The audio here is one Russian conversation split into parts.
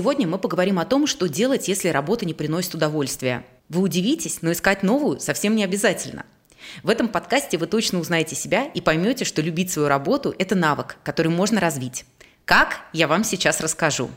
Сегодня мы поговорим о том, что делать, если работа не приносит удовольствия. Вы удивитесь, но искать новую совсем не обязательно. В этом подкасте вы точно узнаете себя и поймете, что любить свою работу – это навык, который можно развить. Как, я вам сейчас расскажу.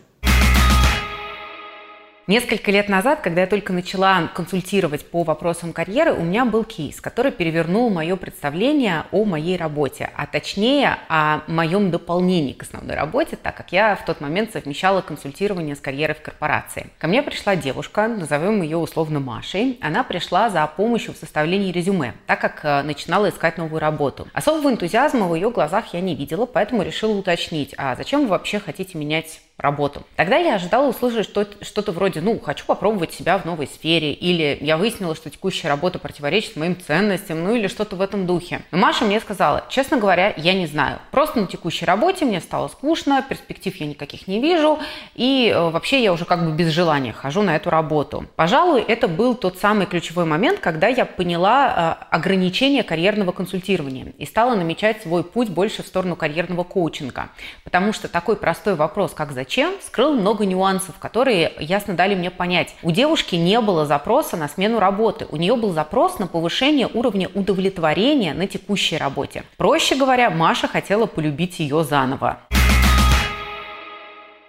Несколько лет назад, когда я только начала консультировать по вопросам карьеры, у меня был кейс, который перевернул мое представление о моей работе, а точнее о моем дополнении к основной работе, так как я в тот момент совмещала консультирование с карьерой в корпорации. Ко мне пришла девушка, назовем ее условно Машей. Она пришла за помощью в составлении резюме, так как э, начинала искать новую работу. Особого энтузиазма в ее глазах я не видела, поэтому решила уточнить, а зачем вы вообще хотите менять работу. Тогда я ожидала услышать что-то вроде, ну, хочу попробовать себя в новой сфере, или я выяснила, что текущая работа противоречит моим ценностям, ну или что-то в этом духе. Но Маша мне сказала, честно говоря, я не знаю. Просто на текущей работе мне стало скучно, перспектив я никаких не вижу, и э, вообще я уже как бы без желания хожу на эту работу. Пожалуй, это был тот самый ключевой момент, когда я поняла э, ограничение карьерного консультирования и стала намечать свой путь больше в сторону карьерного коучинга. Потому что такой простой вопрос, как зачем, зачем, скрыл много нюансов, которые ясно дали мне понять. У девушки не было запроса на смену работы, у нее был запрос на повышение уровня удовлетворения на текущей работе. Проще говоря, Маша хотела полюбить ее заново.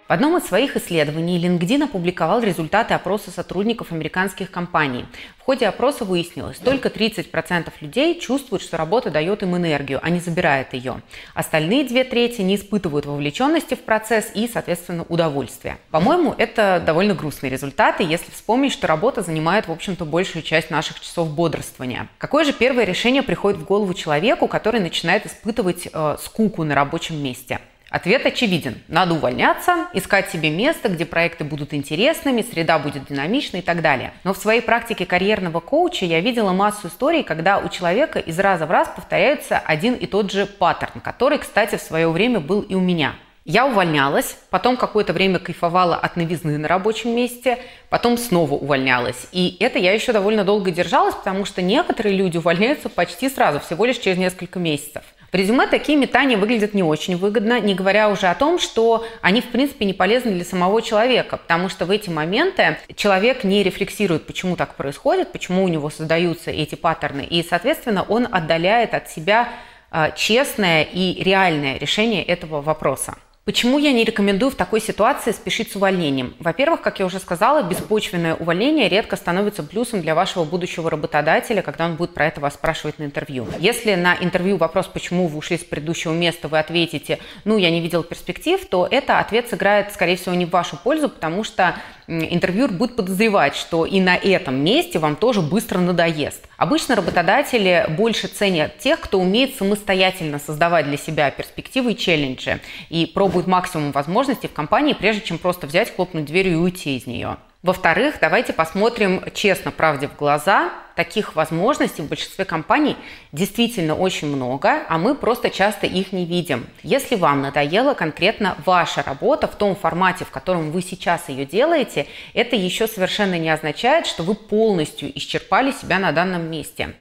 В одном из своих исследований LinkedIn опубликовал результаты опроса сотрудников американских компаний. В ходе опроса выяснилось, только 30% людей чувствуют, что работа дает им энергию, а не забирает ее. Остальные две трети не испытывают вовлеченности в процесс и, соответственно, удовольствия. По-моему, это довольно грустные результаты, если вспомнить, что работа занимает, в общем-то, большую часть наших часов бодрствования. Какое же первое решение приходит в голову человеку, который начинает испытывать э, скуку на рабочем месте? Ответ очевиден. Надо увольняться, искать себе место, где проекты будут интересными, среда будет динамичной и так далее. Но в своей практике карьерного коуча я видела массу историй, когда у человека из раза в раз повторяется один и тот же паттерн, который, кстати, в свое время был и у меня. Я увольнялась, потом какое-то время кайфовала от новизны на рабочем месте, потом снова увольнялась. И это я еще довольно долго держалась, потому что некоторые люди увольняются почти сразу, всего лишь через несколько месяцев. В резюме такие метания выглядят не очень выгодно, не говоря уже о том, что они, в принципе, не полезны для самого человека, потому что в эти моменты человек не рефлексирует, почему так происходит, почему у него создаются эти паттерны, и, соответственно, он отдаляет от себя а, честное и реальное решение этого вопроса. Почему я не рекомендую в такой ситуации спешить с увольнением? Во-первых, как я уже сказала, беспочвенное увольнение редко становится плюсом для вашего будущего работодателя, когда он будет про это вас спрашивать на интервью. Если на интервью вопрос, почему вы ушли с предыдущего места, вы ответите, ну, я не видел перспектив, то это ответ сыграет, скорее всего, не в вашу пользу, потому что интервьюер будет подозревать, что и на этом месте вам тоже быстро надоест. Обычно работодатели больше ценят тех, кто умеет самостоятельно создавать для себя перспективы и челленджи и пробует максимум возможностей в компании, прежде чем просто взять, хлопнуть дверью и уйти из нее. Во-вторых, давайте посмотрим честно правде в глаза. Таких возможностей в большинстве компаний действительно очень много, а мы просто часто их не видим. Если вам надоела конкретно ваша работа в том формате, в котором вы сейчас ее делаете, это еще совершенно не означает, что вы полностью исчерпали себя на данном месте.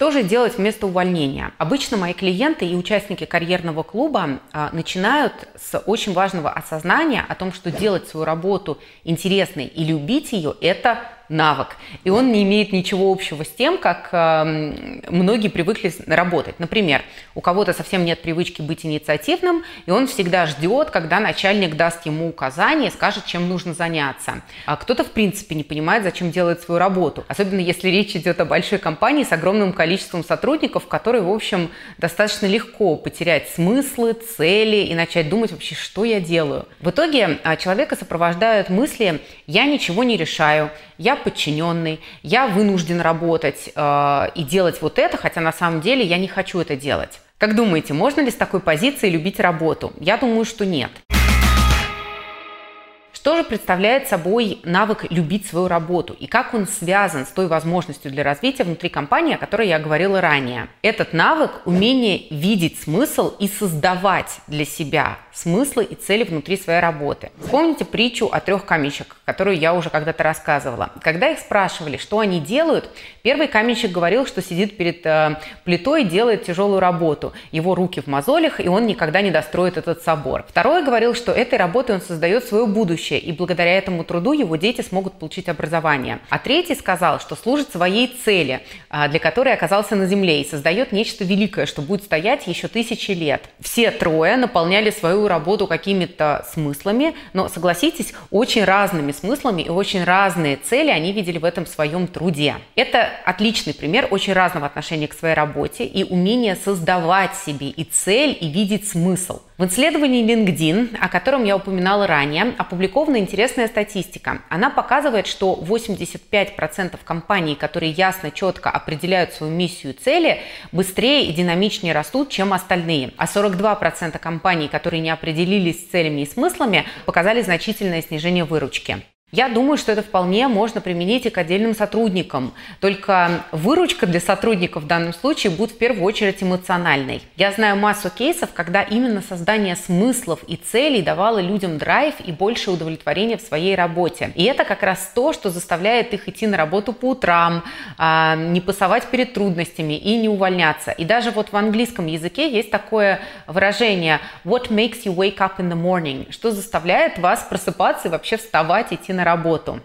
Что же делать вместо увольнения? Обычно мои клиенты и участники карьерного клуба а, начинают с очень важного осознания о том, что делать свою работу интересной и любить ее – это навык. И он не имеет ничего общего с тем, как э, многие привыкли работать. Например, у кого-то совсем нет привычки быть инициативным, и он всегда ждет, когда начальник даст ему указание, скажет, чем нужно заняться. А кто-то, в принципе, не понимает, зачем делает свою работу. Особенно если речь идет о большой компании с огромным количеством сотрудников, которые, в общем, достаточно легко потерять смыслы, цели и начать думать вообще, что я делаю. В итоге а, человека сопровождают мысли «я ничего не решаю», я подчиненный, я вынужден работать э, и делать вот это, хотя на самом деле я не хочу это делать. Как думаете, можно ли с такой позиции любить работу? Я думаю, что нет. Что же представляет собой навык любить свою работу и как он связан с той возможностью для развития внутри компании, о которой я говорила ранее? Этот навык – умение видеть смысл и создавать для себя смыслы и цели внутри своей работы. Вспомните притчу о трех каменщиках, которую я уже когда-то рассказывала. Когда их спрашивали, что они делают, первый каменщик говорил, что сидит перед э, плитой и делает тяжелую работу. Его руки в мозолях, и он никогда не достроит этот собор. Второй говорил, что этой работой он создает свое будущее, и благодаря этому труду его дети смогут получить образование. А третий сказал, что служит своей цели, э, для которой оказался на земле, и создает нечто великое, что будет стоять еще тысячи лет. Все трое наполняли свою работу какими-то смыслами, но, согласитесь, очень разными смыслами и очень разные цели они видели в этом своем труде. Это отличный пример очень разного отношения к своей работе и умения создавать себе и цель, и видеть смысл. В исследовании LinkedIn, о котором я упоминала ранее, опубликована интересная статистика. Она показывает, что 85% компаний, которые ясно, четко определяют свою миссию и цели, быстрее и динамичнее растут, чем остальные. А 42% компаний, которые не определились с целями и смыслами, показали значительное снижение выручки. Я думаю, что это вполне можно применить и к отдельным сотрудникам. Только выручка для сотрудников в данном случае будет в первую очередь эмоциональной. Я знаю массу кейсов, когда именно создание смыслов и целей давало людям драйв и больше удовлетворения в своей работе. И это как раз то, что заставляет их идти на работу по утрам, а, не пасовать перед трудностями и не увольняться. И даже вот в английском языке есть такое выражение «What makes you wake up in the morning?» Что заставляет вас просыпаться и вообще вставать, идти на на работу.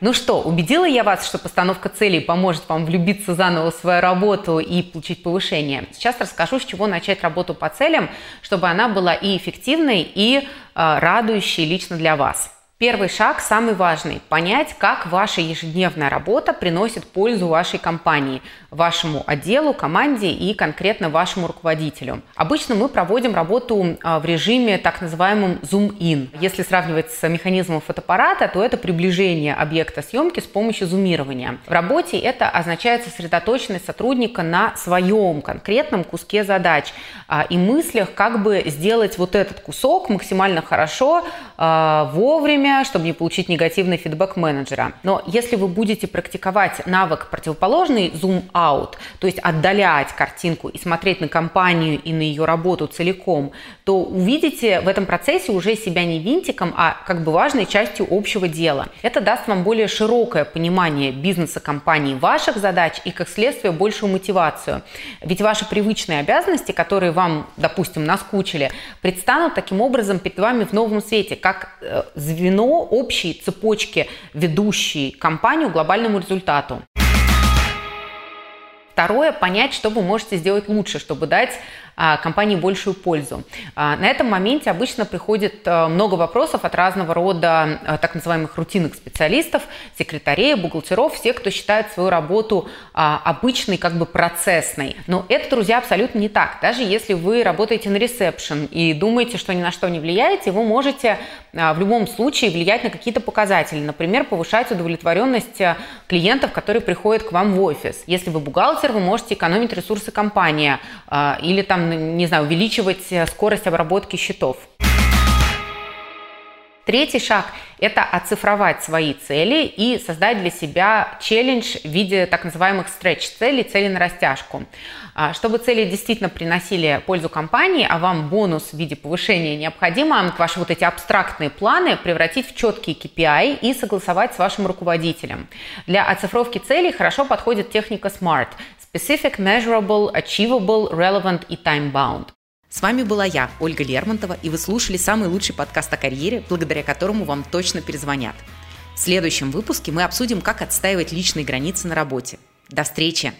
Ну что, убедила я вас, что постановка целей поможет вам влюбиться заново в свою работу и получить повышение? Сейчас расскажу, с чего начать работу по целям, чтобы она была и эффективной, и э, радующей лично для вас. Первый шаг самый важный – понять, как ваша ежедневная работа приносит пользу вашей компании, вашему отделу, команде и конкретно вашему руководителю. Обычно мы проводим работу а, в режиме так называемом зум-ин. Если сравнивать с механизмом фотоаппарата, то это приближение объекта съемки с помощью зумирования. В работе это означает сосредоточенность сотрудника на своем конкретном куске задач а, и мыслях, как бы сделать вот этот кусок максимально хорошо, а, вовремя, чтобы не получить негативный фидбэк менеджера. Но если вы будете практиковать навык противоположный out, то есть отдалять картинку и смотреть на компанию и на ее работу целиком, то увидите в этом процессе уже себя не винтиком, а как бы важной частью общего дела. Это даст вам более широкое понимание бизнеса компании, ваших задач и, как следствие, большую мотивацию. Ведь ваши привычные обязанности, которые вам, допустим, наскучили, предстанут таким образом перед вами в новом свете, как э, звено звено общей цепочки, ведущей компанию к глобальному результату. Второе, понять, что вы можете сделать лучше, чтобы дать компании большую пользу. А, на этом моменте обычно приходит а, много вопросов от разного рода так называемых рутинных специалистов, секретарей, бухгалтеров, все, кто считает свою работу обычной, как бы процессной. Но это, друзья, абсолютно не так. Даже если вы работаете на ресепшн и думаете, что ни на что не влияете, вы можете в любом случае влиять на какие-то показатели. Например, повышать удовлетворенность клиентов, которые приходят к вам в офис. Если вы бухгалтер, вы можете экономить ресурсы компании или там не знаю, увеличивать э, скорость обработки счетов. Третий шаг – это оцифровать свои цели и создать для себя челлендж в виде так называемых стретч-целей, цели на растяжку. А, чтобы цели действительно приносили пользу компании, а вам бонус в виде повышения необходимо, ваши вот эти абстрактные планы превратить в четкие KPI и согласовать с вашим руководителем. Для оцифровки целей хорошо подходит техника SMART – Specific, Measurable, Achievable, Relevant и Time Bound. С вами была я, Ольга Лермонтова, и вы слушали самый лучший подкаст о карьере, благодаря которому вам точно перезвонят. В следующем выпуске мы обсудим, как отстаивать личные границы на работе. До встречи!